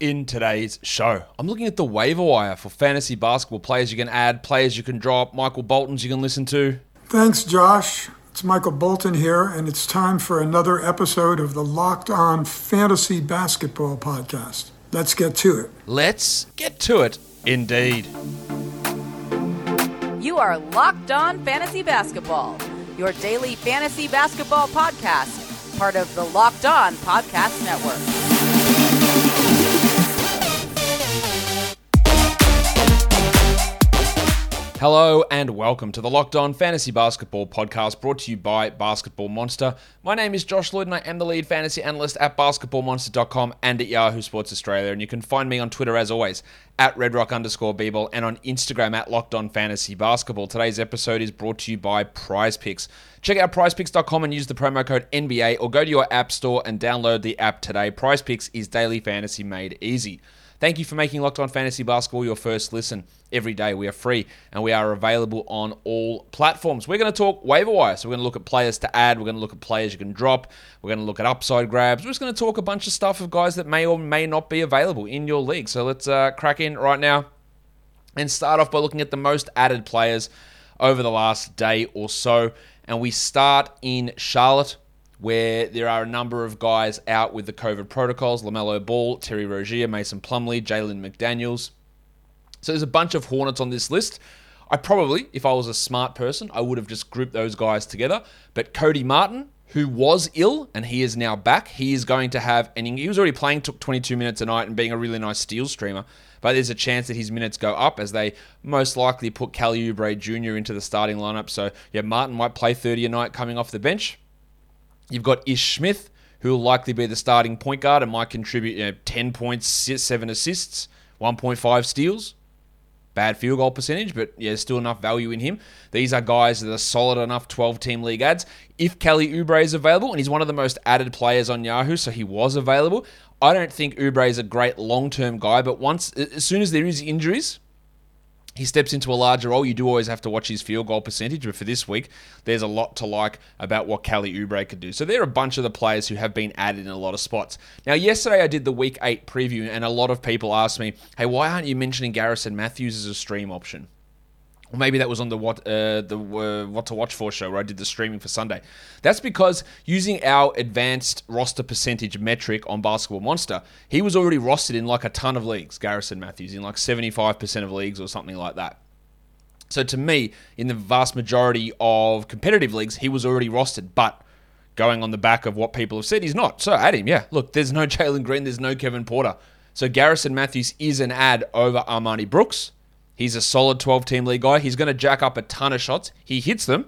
in today's show. I'm looking at the waiver wire for fantasy basketball players you can add, players you can drop, Michael Bolton's you can listen to. Thanks, Josh. It's Michael Bolton here, and it's time for another episode of the Locked On Fantasy Basketball Podcast. Let's get to it. Let's get to it, indeed. You are Locked On Fantasy Basketball, your daily fantasy basketball podcast, part of the Locked On Podcast Network. Hello and welcome to the Locked On Fantasy Basketball podcast brought to you by Basketball Monster. My name is Josh Lloyd and I am the lead fantasy analyst at basketballmonster.com and at Yahoo Sports Australia. And you can find me on Twitter as always at redrock underscore bball and on Instagram at Locked On Fantasy Basketball. Today's episode is brought to you by Prize Picks. Check out prizepicks.com and use the promo code NBA or go to your app store and download the app today. Prize Picks is daily fantasy made easy. Thank you for making Locked On Fantasy Basketball your first listen every day. We are free and we are available on all platforms. We're going to talk waiver wire. So we're going to look at players to add. We're going to look at players you can drop. We're going to look at upside grabs. We're just going to talk a bunch of stuff of guys that may or may not be available in your league. So let's uh, crack in right now and start off by looking at the most added players over the last day or so. And we start in Charlotte where there are a number of guys out with the COVID protocols LaMelo Ball, Terry Rozier, Mason Plumlee, Jalen McDaniels. So there's a bunch of Hornets on this list. I probably, if I was a smart person, I would have just grouped those guys together. But Cody Martin, who was ill and he is now back, he is going to have and He was already playing, took 22 minutes a night and being a really nice steal streamer. But there's a chance that his minutes go up as they most likely put Kelly Oubre Jr. into the starting lineup. So yeah, Martin might play 30 a night coming off the bench. You've got Ish Smith, who will likely be the starting point guard and might contribute you know, 10 points, 7 assists, 1.5 steals. Bad field goal percentage, but yeah, still enough value in him. These are guys that are solid enough 12 team league ads. If Kelly Oubre is available, and he's one of the most added players on Yahoo, so he was available, I don't think Oubre is a great long term guy, but once, as soon as there is injuries, he steps into a larger role. You do always have to watch his field goal percentage, but for this week, there's a lot to like about what Kelly Oubre could do. So there are a bunch of the players who have been added in a lot of spots. Now, yesterday I did the Week 8 preview, and a lot of people asked me, hey, why aren't you mentioning Garrison Matthews as a stream option? Or maybe that was on the what uh, the uh, what to watch for show where I did the streaming for Sunday. That's because using our advanced roster percentage metric on Basketball Monster, he was already rostered in like a ton of leagues. Garrison Matthews in like seventy five percent of leagues or something like that. So to me, in the vast majority of competitive leagues, he was already rostered, but going on the back of what people have said, he's not. So add him. Yeah, look, there's no Jalen Green, there's no Kevin Porter. So Garrison Matthews is an ad over Armoni Brooks. He's a solid 12 team league guy. He's going to jack up a ton of shots. He hits them.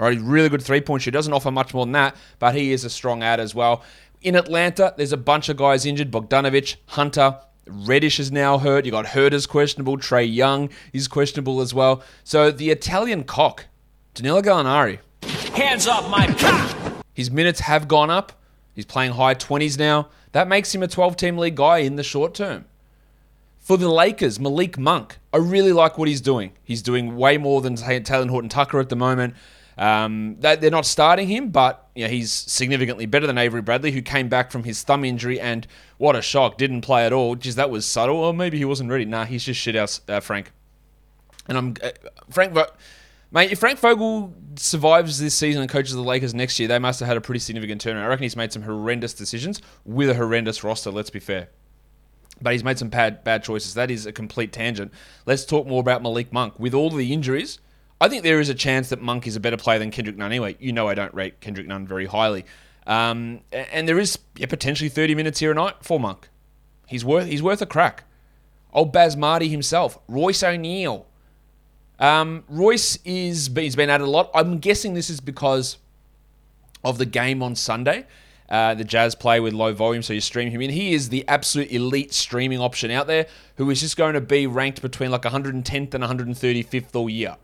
All right, he's really good three point shooter. Doesn't offer much more than that, but he is a strong ad as well. In Atlanta, there's a bunch of guys injured. Bogdanovic, Hunter, Reddish is now hurt. You got Huerter's questionable. Trae Young is questionable as well. So the Italian cock, Danilo Gallinari. Hands off my cock! His minutes have gone up. He's playing high 20s now. That makes him a 12 team league guy in the short term. For the Lakers, Malik Monk, I really like what he's doing. He's doing way more than Talen Horton Tucker at the moment. Um, they're not starting him, but you know, he's significantly better than Avery Bradley, who came back from his thumb injury and what a shock, didn't play at all. Just that was subtle. Or maybe he wasn't ready. Nah, he's just shit out, uh, Frank. And I'm uh, Frank. Mate, if Frank Vogel survives this season and coaches the Lakers next year, they must have had a pretty significant turnaround. I reckon he's made some horrendous decisions with a horrendous roster. Let's be fair but he's made some bad bad choices. That is a complete tangent. Let's talk more about Malik Monk. With all the injuries, I think there is a chance that Monk is a better player than Kendrick Nunn. Anyway, you know I don't rate Kendrick Nunn very highly, um, and there is yeah, potentially 30 minutes here a night for Monk. He's worth he's worth a crack. Old Baz Marty himself, Royce O'Neale. Um, Royce is he's been added a lot. I'm guessing this is because of the game on Sunday uh, the Jazz play with low volume, so you stream him in. He is the absolute elite streaming option out there who is just going to be ranked between like 110th and 135th all year.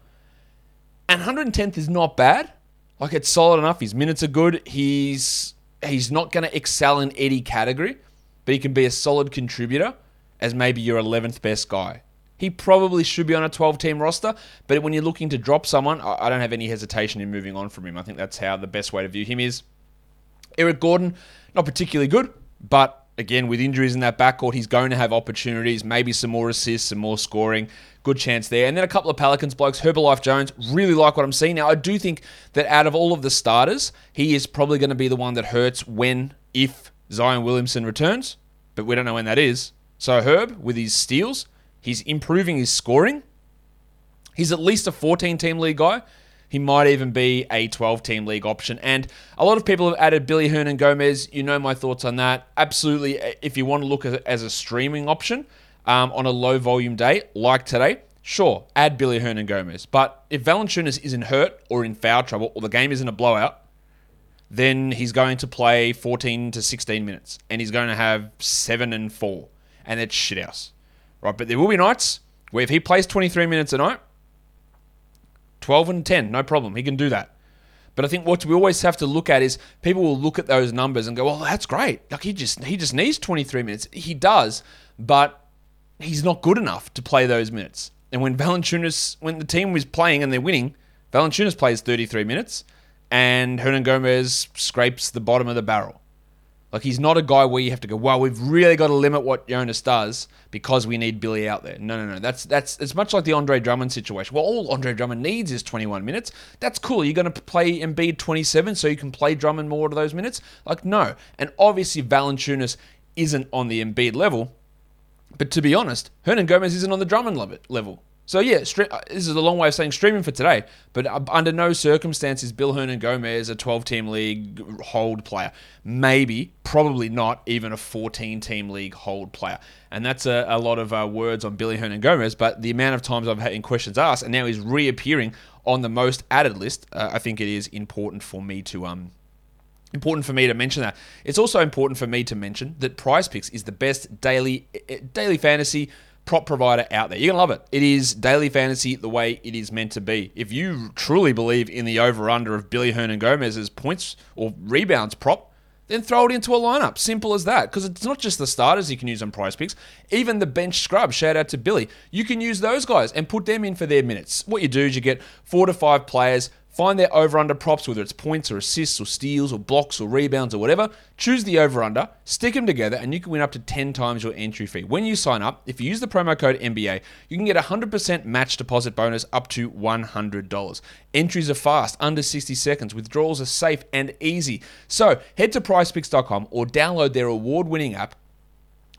And 110th is not bad. Like it's solid enough. His minutes are good. He's he's not going to excel in any category, but he can be a solid contributor as maybe your 11th best guy. He probably should be on a 12 team roster, but when you're looking to drop someone, I don't have any hesitation in moving on from him. I think that's how the best way to view him is. Eric Gordon, not particularly good, but again, with injuries in that backcourt, he's going to have opportunities, maybe some more assists, some more scoring. Good chance there. And then a couple of Pelicans blokes, Herbalife Jones, really like what I'm seeing. Now, I do think that out of all of the starters, he is probably going to be the one that hurts when, if Zion Williamson returns, but we don't know when that is. So, Herb, with his steals, he's improving his scoring. He's at least a 14 team league guy. He might even be a 12 team league option. And a lot of people have added Billy Hernangomez. You know my thoughts on that. Absolutely, if you want to look at as a streaming option um, on a low volume day like today, sure, add Billy Hernangomez. But if Valanciunas isn't hurt or in foul trouble or the game isn't a blowout, then he's going to play 14 to 16 minutes and he's going to have 7 and 4. And it's shit house. Right? But there will be nights where if he plays 23 minutes a night, 12 and 10, no problem. He can do that. But I think what we always have to look at is people will look at those numbers and go, "Well, that's great. Like he just he just needs 23 minutes. He does, but he's not good enough to play those minutes." And when Valanciunas, when the team was playing and they're winning, Valanciunas plays 33 minutes, and Hernangomez scrapes the bottom of the barrel. Like he's not a guy where you have to go, well, we've really got to limit what Jonas does because we need Billy out there. No, no, no. That's that's it's much like the Andre Drummond situation. Well, all Andre Drummond needs is 21 minutes. That's cool. You're going to play Embiid 27 so you can play Drummond more to those minutes? Like no. And obviously Valanciunas isn't on the Embiid level. But to be honest, Hernangomez isn't on the Drummond level. So yeah, stre- uh, this is a long way of saying streaming for today, but uh, under no circumstances Bill Hernangomez a 12-team league hold player. Maybe, probably not even a 14-team league hold player. And that's a, a lot of uh, words on Billy Hernangomez, but the amount of times I've had in questions asked, and now he's reappearing on the most added list, uh, I think it is important for me to um important for me to mention that. It's also important for me to mention that Prize Picks is the best daily eh, daily fantasy prop provider out there. You're going to love it. It is daily fantasy the way it is meant to be. If you truly believe in the over under of Billy Hernangomez's points or rebounds prop, then throw it into a lineup. Simple as that. Because it's not just the starters you can use on Prize Picks, even the bench scrub. Shout out to Billy. You can use those guys and put them in for their minutes. What you do is you get four to five players Find their over under props, whether it's points or assists or steals or blocks or rebounds or whatever. Choose the over under, stick them together, and you can win up to 10 times your entry fee. When you sign up, if you use the promo code NBA, you can get a 100% match deposit bonus up to $100. Entries are fast, under 60 seconds. Withdrawals are safe and easy. So head to prizepicks.com or download their award winning app.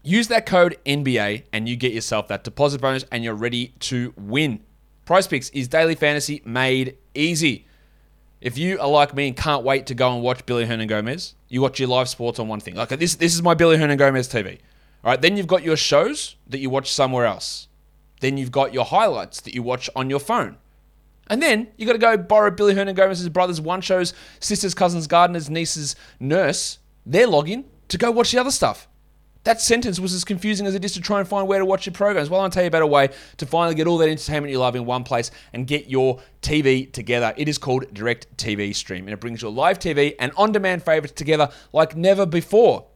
Use that code NBA and you get yourself that deposit bonus and you're ready to win. Prize Picks is daily fantasy made easy. If you are like me and can't wait to go and watch Billy Hernangomez, you watch your live sports on one thing. Like this, this is my Billy Hernangomez TV. All right, then you've got your shows that you watch somewhere else. Then you've got your highlights that you watch on your phone. And then you got to go borrow Billy Hernangomez's brother's one show's sisters, cousins, gardeners, nieces, nurse, their login to go watch the other stuff. That sentence was as confusing as it is to try and find where to watch your programs. Well, I'll tell you about a way to finally get all that entertainment you love in one place and get your TV together. It is called DirecTV Stream, and it brings your live TV and on demand favorites together like never before.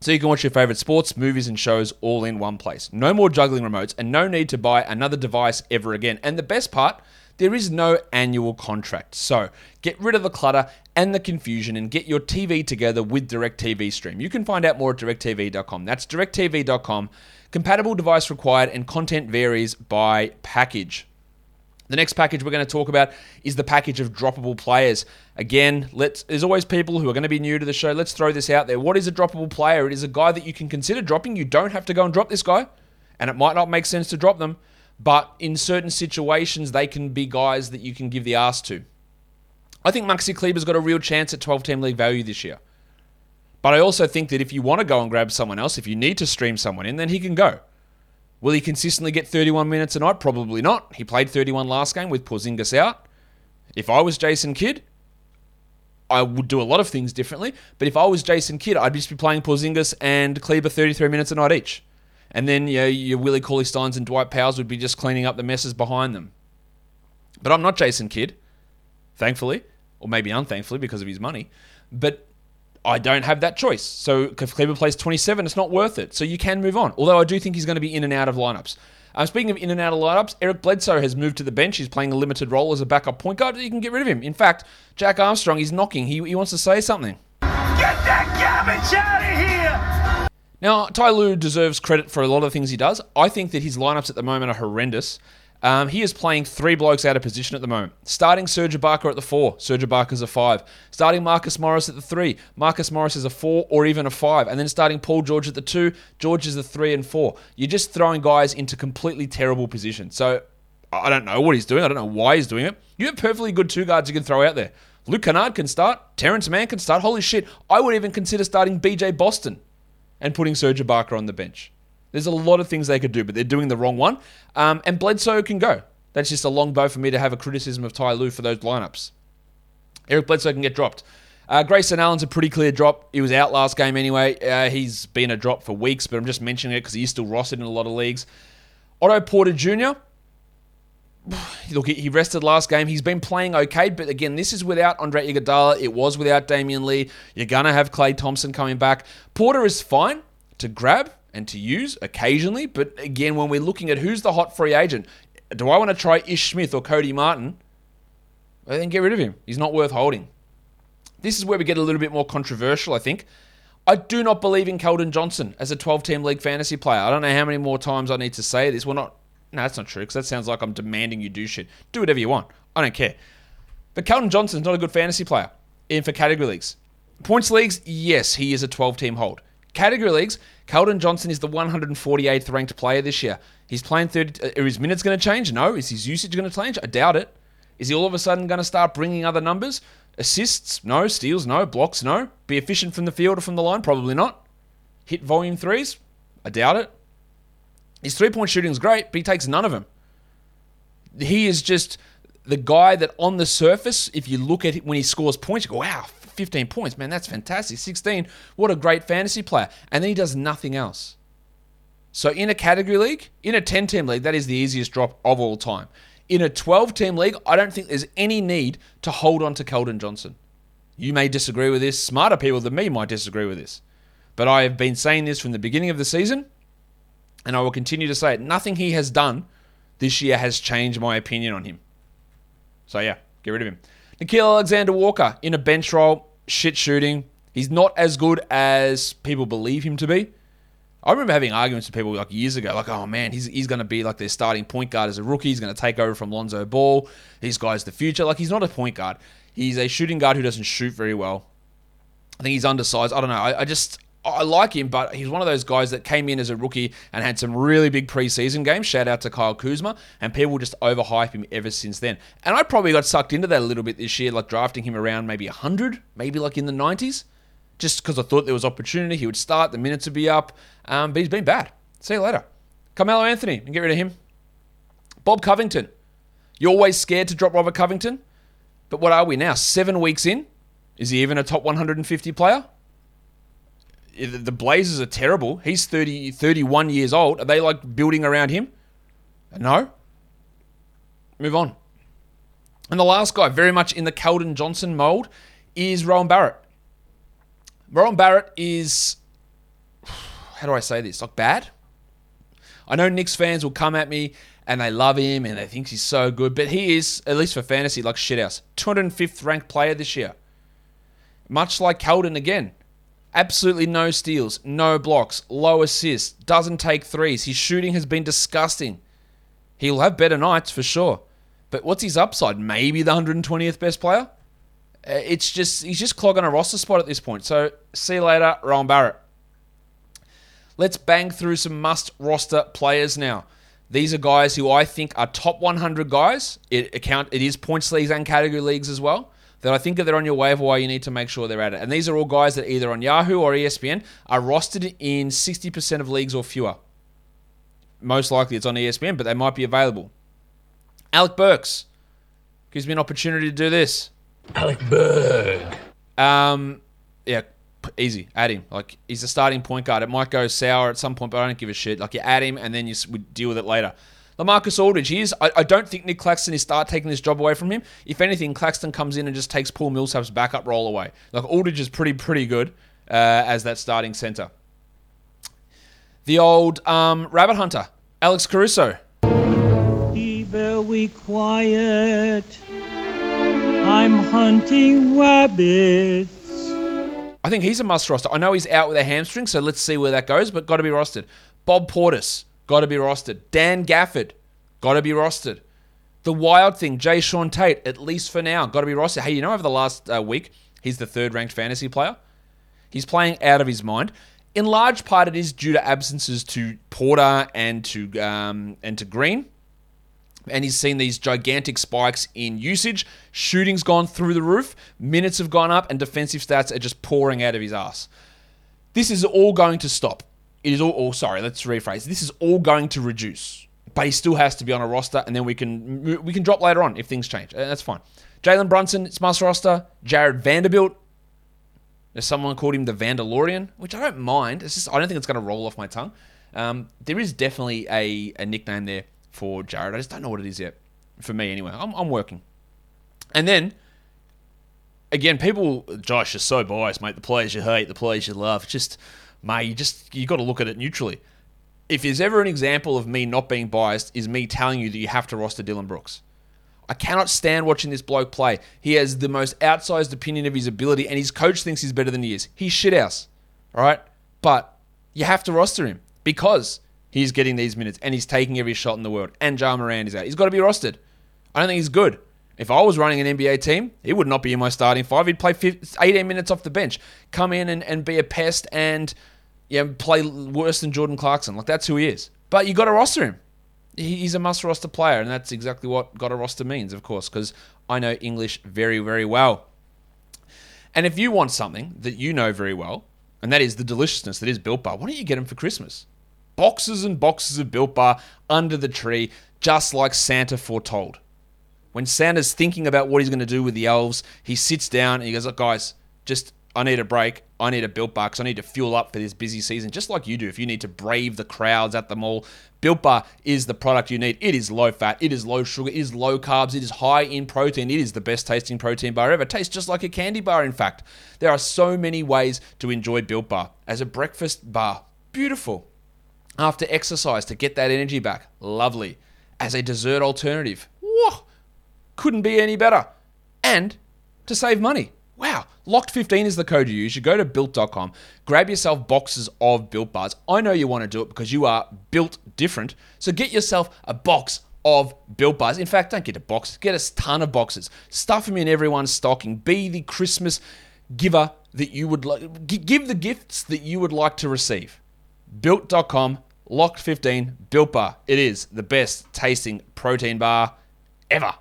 So you can watch your favorite sports, movies, and shows all in one place. No more juggling remotes and no need to buy another device ever again. And the best part, there is no annual contract. So get rid of the clutter and the confusion and get your TV together with DirecTV Stream. You can find out more at directv.com. That's directv.com. Compatible device required and content varies by package. The next package we're going to talk about is the package of droppable players. Again, let's there's always people who are going to be new to the show. Let's throw this out there. What is a droppable player? It is a guy that you can consider dropping. You don't have to go and drop this guy, and it might not make sense to drop them, but in certain situations they can be guys that you can give the ass to. I think Maxi Kleber's got a real chance at 12 team league value this year. But I also think that if you want to go and grab someone else, if you need to stream someone in, then he can go. Will he consistently get 31 minutes a night? Probably not. He played 31 last game with Porzingis out. If I was Jason Kidd, I would do a lot of things differently. But if I was Jason Kidd, I'd just be playing Porzingis and Kleber 33 minutes a night each. And then you know, your Willie Cauley Steins and Dwight Powell would be just cleaning up the messes behind them. But I'm not Jason Kidd, thankfully or maybe unthankfully because of his money. But I don't have that choice. So if Kleber plays 27, it's not worth it. So you can move on. Although I do think he's going to be in and out of lineups. Uh, speaking of in and out of lineups, Eric Bledsoe has moved to the bench. He's playing a limited role as a backup point guard. You can get rid of him. In fact, Jack Armstrong is knocking. He, he wants to say something. Get that garbage out of here! Now, Ty Lue deserves credit for a lot of the things he does. I think that his lineups at the moment are horrendous. Um, he is playing three blokes out of position at the moment. Starting Serge Ibaka at the four, Serge Ibaka's a five. Starting Marcus Morris at the three, Marcus Morris is a four or even a five. And then starting Paul George at the two, George is a three and four. You're just throwing guys into completely terrible positions. So I don't know what he's doing. I don't know why he's doing it. You have perfectly good two guards you can throw out there. Luke Kennard can start. Terance Mann can start. Holy shit. I would even consider starting BJ Boston and putting Serge Ibaka on the bench. There's a lot of things they could do, but they're doing the wrong one. Um, and Bledsoe can go. That's just a long bow for me to have a criticism of Ty Lue for those lineups. Eric Bledsoe can get dropped. Uh, Grayson Allen's a pretty clear drop. He was out last game anyway. Uh, he's been a drop for weeks, but I'm just mentioning it because he's still rostered in a lot of leagues. Otto Porter Jr. Look, he rested last game. He's been playing okay, but again, this is without Andre Iguodala. It was without Damion Lee. You're gonna have Klay Thompson coming back. Porter is fine to grab and to use occasionally, but again, when we're looking at who's the hot free agent, do I want to try Ish Smith or Cody Martin? Well, then get rid of him. He's not worth holding. This is where we get a little bit more controversial, I think. I do not believe in Keldon Johnson as a 12 team league fantasy player. I don't know how many more times I need to say this. We're not no, that's not true because that sounds like I'm demanding you do shit. Do whatever you want. I don't care. But Keldon Johnson's not a good fantasy player in for category leagues. Points leagues, yes, he is a 12 team hold. Category leagues, Keldon Johnson is the 148th ranked player this year. He's playing 30. Uh, are his minutes going to change? No. Is his usage going to change? I doubt it. Is he all of a sudden going to start bringing other numbers? Assists? No. Steals? No. Blocks? No. Be efficient from the field or from the line? Probably not. Hit volume threes? I doubt it. His three point shooting is great, but he takes none of them. He is just the guy that on the surface, if you look at when he scores points, you go, wow, 15 points, man, that's fantastic. 16, what a great fantasy player. And then he does nothing else. So in a category league, in a 10 team league, that is the easiest drop of all time. In a 12 team league, I don't think there's any need to hold on to Keldon Johnson. You may disagree with this. Smarter people than me might disagree with this. But I have been saying this from the beginning of the season and I will continue to say it. Nothing he has done this year has changed my opinion on him. So yeah, get rid of him. Nickeil Alexander Walker in a bench role, shit shooting. He's not as good as people believe him to be. I remember having arguments with people like years ago, like, oh man, he's, he's going to be like their starting point guard as a rookie. He's going to take over from Lonzo Ball. This guy's the future. Like, he's not a point guard. He's a shooting guard who doesn't shoot very well. I think he's undersized. I don't know. I, I just, I like him, but he's one of those guys that came in as a rookie and had some really big preseason games. Shout out to Kyle Kuzma, and people just overhype him ever since then. And I probably got sucked into that a little bit this year, like drafting him around maybe 100, maybe like in the 90s, just because I thought there was opportunity. He would start, the minutes would be up, um, but he's been bad. See you later. Carmelo Anthony, and get rid of him. Bob Covington. You're always scared to drop Robert Covington, but what are we now? Seven weeks in? Is he even a top 150 player? The Blazers are terrible. He's 30, 31 years old. Are they like building around him? No. Move on. And the last guy, very much in the Keldon Johnson mold, is Rowan Barrett. Rowan Barrett is, how do I say this? Like bad. I know Knicks fans will come at me and they love him and they think he's so good, but he is, at least for fantasy, like shithouse. 205th ranked player this year. Much like Keldon again. Absolutely no steals, no blocks, low assists, doesn't take threes. His shooting has been disgusting. He'll have better nights for sure. But what's his upside? Maybe the 120th best player? Uh, it's just, he's just clogging a roster spot at this point. So see you later, Ron Barrett. Let's bang through some must roster players now. These are guys who I think are top 100 guys. It account it is points leagues and category leagues as well that I think if they're on your waiver wire, you need to make sure they're at it. And these are all guys that either on Yahoo or ESPN are rostered in 60% of leagues or fewer. Most likely it's on ESPN, but they might be available. Alec Burks gives me an opportunity to do this. Alec Burke. Um, yeah, easy. Add him. Like he's a starting point guard. It might go sour at some point, but I don't give a shit. Like you add him and then you would deal with it later. Lamarcus Aldridge, he is. I, I, don't think Nick Claxton is start taking this job away from him. If anything, Claxton comes in and just takes Paul Millsap's backup role away. Like Aldridge is pretty pretty good uh, as that starting center. The old um, rabbit hunter, Alex Caruso. Be very quiet. I'm hunting rabbits. I think he's a must roster. I know he's out with a hamstring, so let's see where that goes, but got to be rostered. Bob Portis, got to be rostered. Dan Gafford, got to be rostered. The wild thing, Jae'Sean Tate, at least for now, got to be rostered. Hey, you know, over the last uh, week, he's the third ranked fantasy player. He's playing out of his mind. In large part, it is due to absences to Porter and to um, and to Green and he's seen these gigantic spikes in usage. Shooting's gone through the roof, minutes have gone up, and defensive stats are just pouring out of his ass. This is all going to stop. It is all, oh, sorry, let's rephrase. This is all going to reduce, but he still has to be on a roster, and then we can we can drop later on if things change. And that's fine. Jalen Brunson, it's must roster. Jared Vanderbilt. There's someone called him the Vandalorian, which I don't mind. It's just I don't think it's going to roll off my tongue. Um, there is definitely a, a nickname there for Jared. I just don't know what it is yet. For me, anyway. I'm, I'm working. And then, again, people, Josh, is so biased, mate. The players you hate, the players you love. Just, mate, you just, you got to look at it neutrally. If there's ever an example of me not being biased, is me telling you that you have to roster Dillon Brooks. I cannot stand watching this bloke play. He has the most outsized opinion of his ability, and his coach thinks he's better than he is. He's shit house, all right? But you have to roster him because he's getting these minutes and he's taking every shot in the world. And Ja Morant is out. He's got to be rostered. I don't think he's good. If I was running an NBA team, he would not be in my starting five. He'd play 15, 18 minutes off the bench, come in and, and be a pest and yeah, play worse than Jordan Clarkson. Like, that's who he is. But you got to roster him. He's a must roster player, and that's exactly what got a roster means, of course, because I know English very, very well. And if you want something that you know very well, and that is the deliciousness that is Built Bar, why don't you get them for Christmas? boxes and boxes of Built Bar under the tree, just like Santa foretold. When Santa's thinking about what he's going to do with the elves, he sits down and he goes, Look, guys, just I need a break. I need a Built Bar because I need to fuel up for this busy season, just like you do. If you need to brave the crowds at the mall, Built Bar is the product you need. It is low fat, it is low sugar, it is low carbs, it is high in protein. It is the best tasting protein bar ever. It tastes just like a candy bar, in fact. There are so many ways to enjoy Built Bar. As a breakfast bar, beautiful after exercise to get that energy back. Lovely. As a dessert alternative. Whoa, couldn't be any better. And to save money. Wow. Locked15 is the code you use. You go to built.com, grab yourself boxes of built bars. I know you want to do it because you are built different. So get yourself a box of built bars. In fact, don't get a box, get a ton of boxes. Stuff them in everyone's stocking. Be the Christmas giver that you would like. Give the gifts that you would like to receive. Built.com Locked 15 Built Bar. It is the best tasting protein bar ever.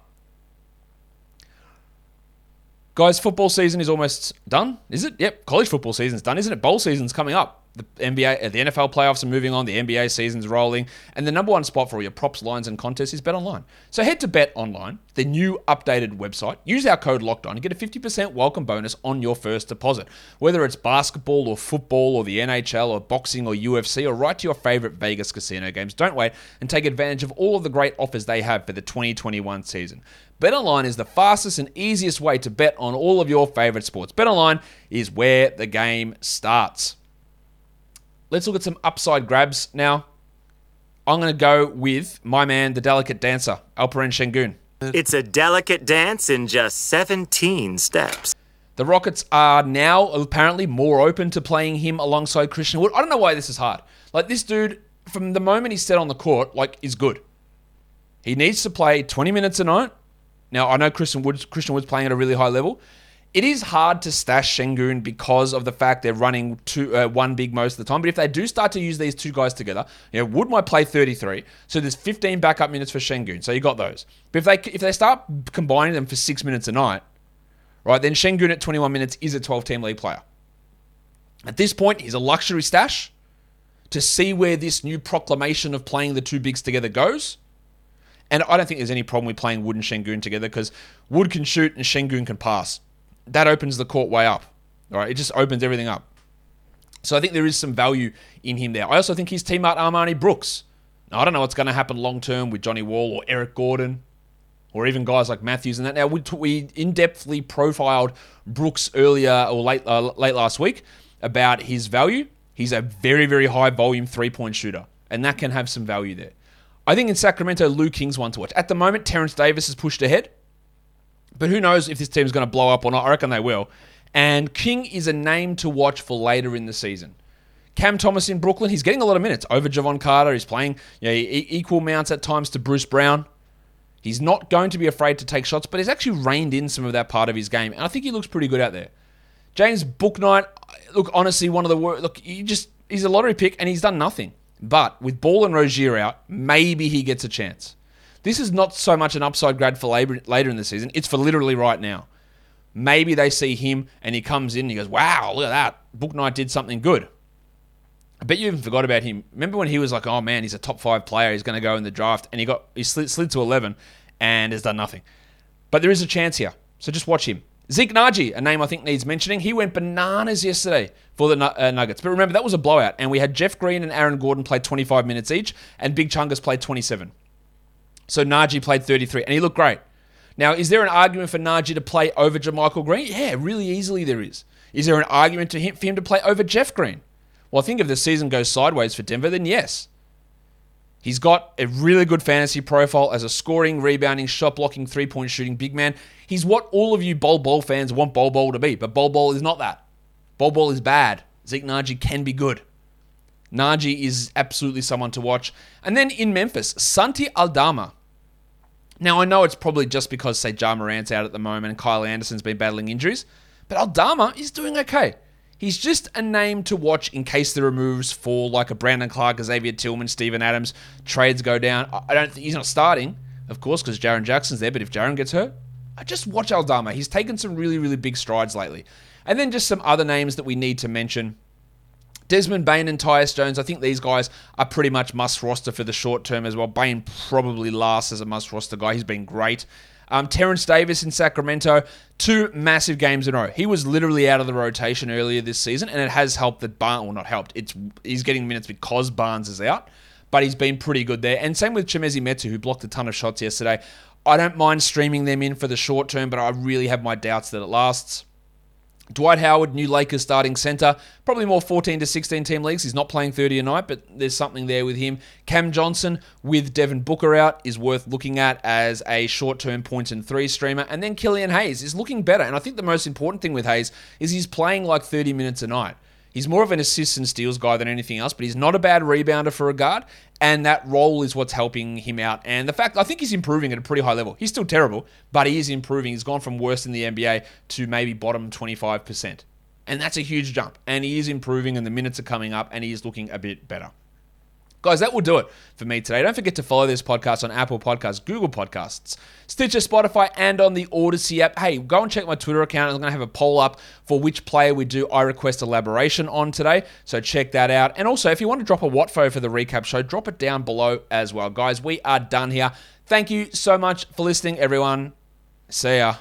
Guys, football season is almost done, is it? Yep, college football season's done, isn't it? Bowl season's coming up the NBA, uh, the NFL playoffs are moving on, the NBA season's rolling, and the number one spot for all your props, lines, and contests is Bet Online. So head to Bet Online, the new updated website. Use our code Locked On and get a 50% welcome bonus on your first deposit. Whether it's basketball or football or the NHL or boxing or UFC or right to your favorite Vegas casino games, don't wait and take advantage of all of the great offers they have for the 2021 season. BetOnline is the fastest and easiest way to bet on all of your favorite sports. BetOnline is where the game starts. Let's look at some upside grabs now. I'm going to go with my man, the delicate dancer, Alperen Sengun. It's a delicate dance in just 17 steps. The Rockets are now apparently more open to playing him alongside Christian Wood. I don't know why this is hard. Like this dude, from the moment he's set on the court, like is good. He needs to play 20 minutes a night. Now I know Christian Wood's Christian Wood's playing at a really high level, it is hard to stash Sengun because of the fact they're running two, uh, one big most of the time. But if they do start to use these two guys together, you know, Wood might play 33, so there's 15 backup minutes for Sengun. So you got those. But if they if they start combining them for six minutes a night, right, then Sengun at 21 minutes is a 12 team league player. At this point, he's a luxury stash to see where this new proclamation of playing the two bigs together goes. And I don't think there's any problem with playing Wood and Sengun together because Wood can shoot and Sengun can pass that opens the court way up. All right, it just opens everything up. So I think there is some value in him there. I also think his teammate Armoni Brooks. Now, I don't know what's going to happen long term with Johnny Wall or Eric Gordon or even guys like Matthews and that. Now we, we in depthly profiled Brooks earlier or late uh, late last week about his value. He's a very very high volume three point shooter, and that can have some value there. I think in Sacramento, Lou King's one to watch. At the moment, Terrence Davis is pushed ahead. But who knows if this team's going to blow up or not? I reckon they will. And King is a name to watch for later in the season. Cam Thomas in Brooklyn, he's getting a lot of minutes over Jevon Carter. He's playing you know, equal amounts at times to Bruce Brown. He's not going to be afraid to take shots, but he's actually reined in some of that part of his game. And I think he looks pretty good out there. James Bouknight, look, honestly, one of the worst. Look, he just he's a lottery pick and he's done nothing. But with Ball and Rozier out, maybe he gets a chance. This is not so much an upside grad for later in the season. It's for literally right now. Maybe they see him and he comes in and he goes, wow, look at that. Bouknight did something good. I bet you even forgot about him. Remember when he was like, "Oh man, he's a top five player. He's going to go in the draft," and he got he slid, slid to eleven and has done nothing. But there is a chance here, so just watch him. Zeke Nnaji, a name I think needs mentioning. He went bananas yesterday for the uh, Nuggets. But remember, that was a blowout. And we had Jeff Green and Aaron Gordon play 25 minutes each, and Big Chungus played 27. So Nnaji played 33, and he looked great. Now, is there an argument for Nnaji to play over JaMychal Green? Yeah, really easily there is. Is there an argument to him, for him to play over Jeff Green? Well, I think if the season goes sideways for Denver, then yes. He's got a really good fantasy profile as a scoring, rebounding, shot blocking, three point shooting big man. He's what all of you Bol Bol fans want Bol Bol to be, but Bol Bol is not that. Bol Bol is bad. Zeke Nnaji can be good. Nnaji is absolutely someone to watch. And then in Memphis, Santi Aldama. Now, I know it's probably just because, say, Ja Morant's out at the moment and Kyle Anderson's been battling injuries, but Aldama is doing okay. He's just a name to watch in case the removes fall, like a Brandon Clarke, Xavier Tillman, Steven Adams. Trades go down. I don't think he's not starting, of course, because Jaren Jackson's there. But if Jaren gets hurt, I just watch Aldama. He's taken some really, really big strides lately. And then just some other names that we need to mention. Desmond Bane and Tyus Jones, I think these guys are pretty much must roster for the short term as well. Bane probably lasts as a must roster guy. He's been great. Um, Terence Davis in Sacramento, two massive games in a row. He was literally out of the rotation earlier this season, and it has helped that Barnes, well, not helped. It's he's getting minutes because Barnes is out, but he's been pretty good there. And same with Chimezie Metu, who blocked a ton of shots yesterday. I don't mind streaming them in for the short term, but I really have my doubts that it lasts. Dwight Howard, new Lakers starting center, probably more 14 to 16 team leagues. He's not playing 30 a night, but there's something there with him. Cam Johnson with Devin Booker out is worth looking at as a short term points point and three streamer. And then Killian Hayes is looking better. And I think the most important thing with Hayes is he's playing like 30 minutes a night. He's more of an assist and steals guy than anything else, but he's not a bad rebounder for a guard, and that role is what's helping him out. And the fact, I think he's improving at a pretty high level. He's still terrible, but he is improving. He's gone from worst in the NBA to maybe bottom 25%. And that's a huge jump. And he is improving, and the minutes are coming up, and he is looking a bit better. Guys, that will do it for me today. Don't forget to follow this podcast on Apple Podcasts, Google Podcasts, Stitcher, Spotify, and on the Odyssey app. Hey, go and check my Twitter account. I'm going to have a poll up for which player we do I request elaboration on today. So check that out. And also, if you want to drop a Watfo for the recap show, drop it down below as well. Guys, we are done here. Thank you so much for listening, everyone. See ya.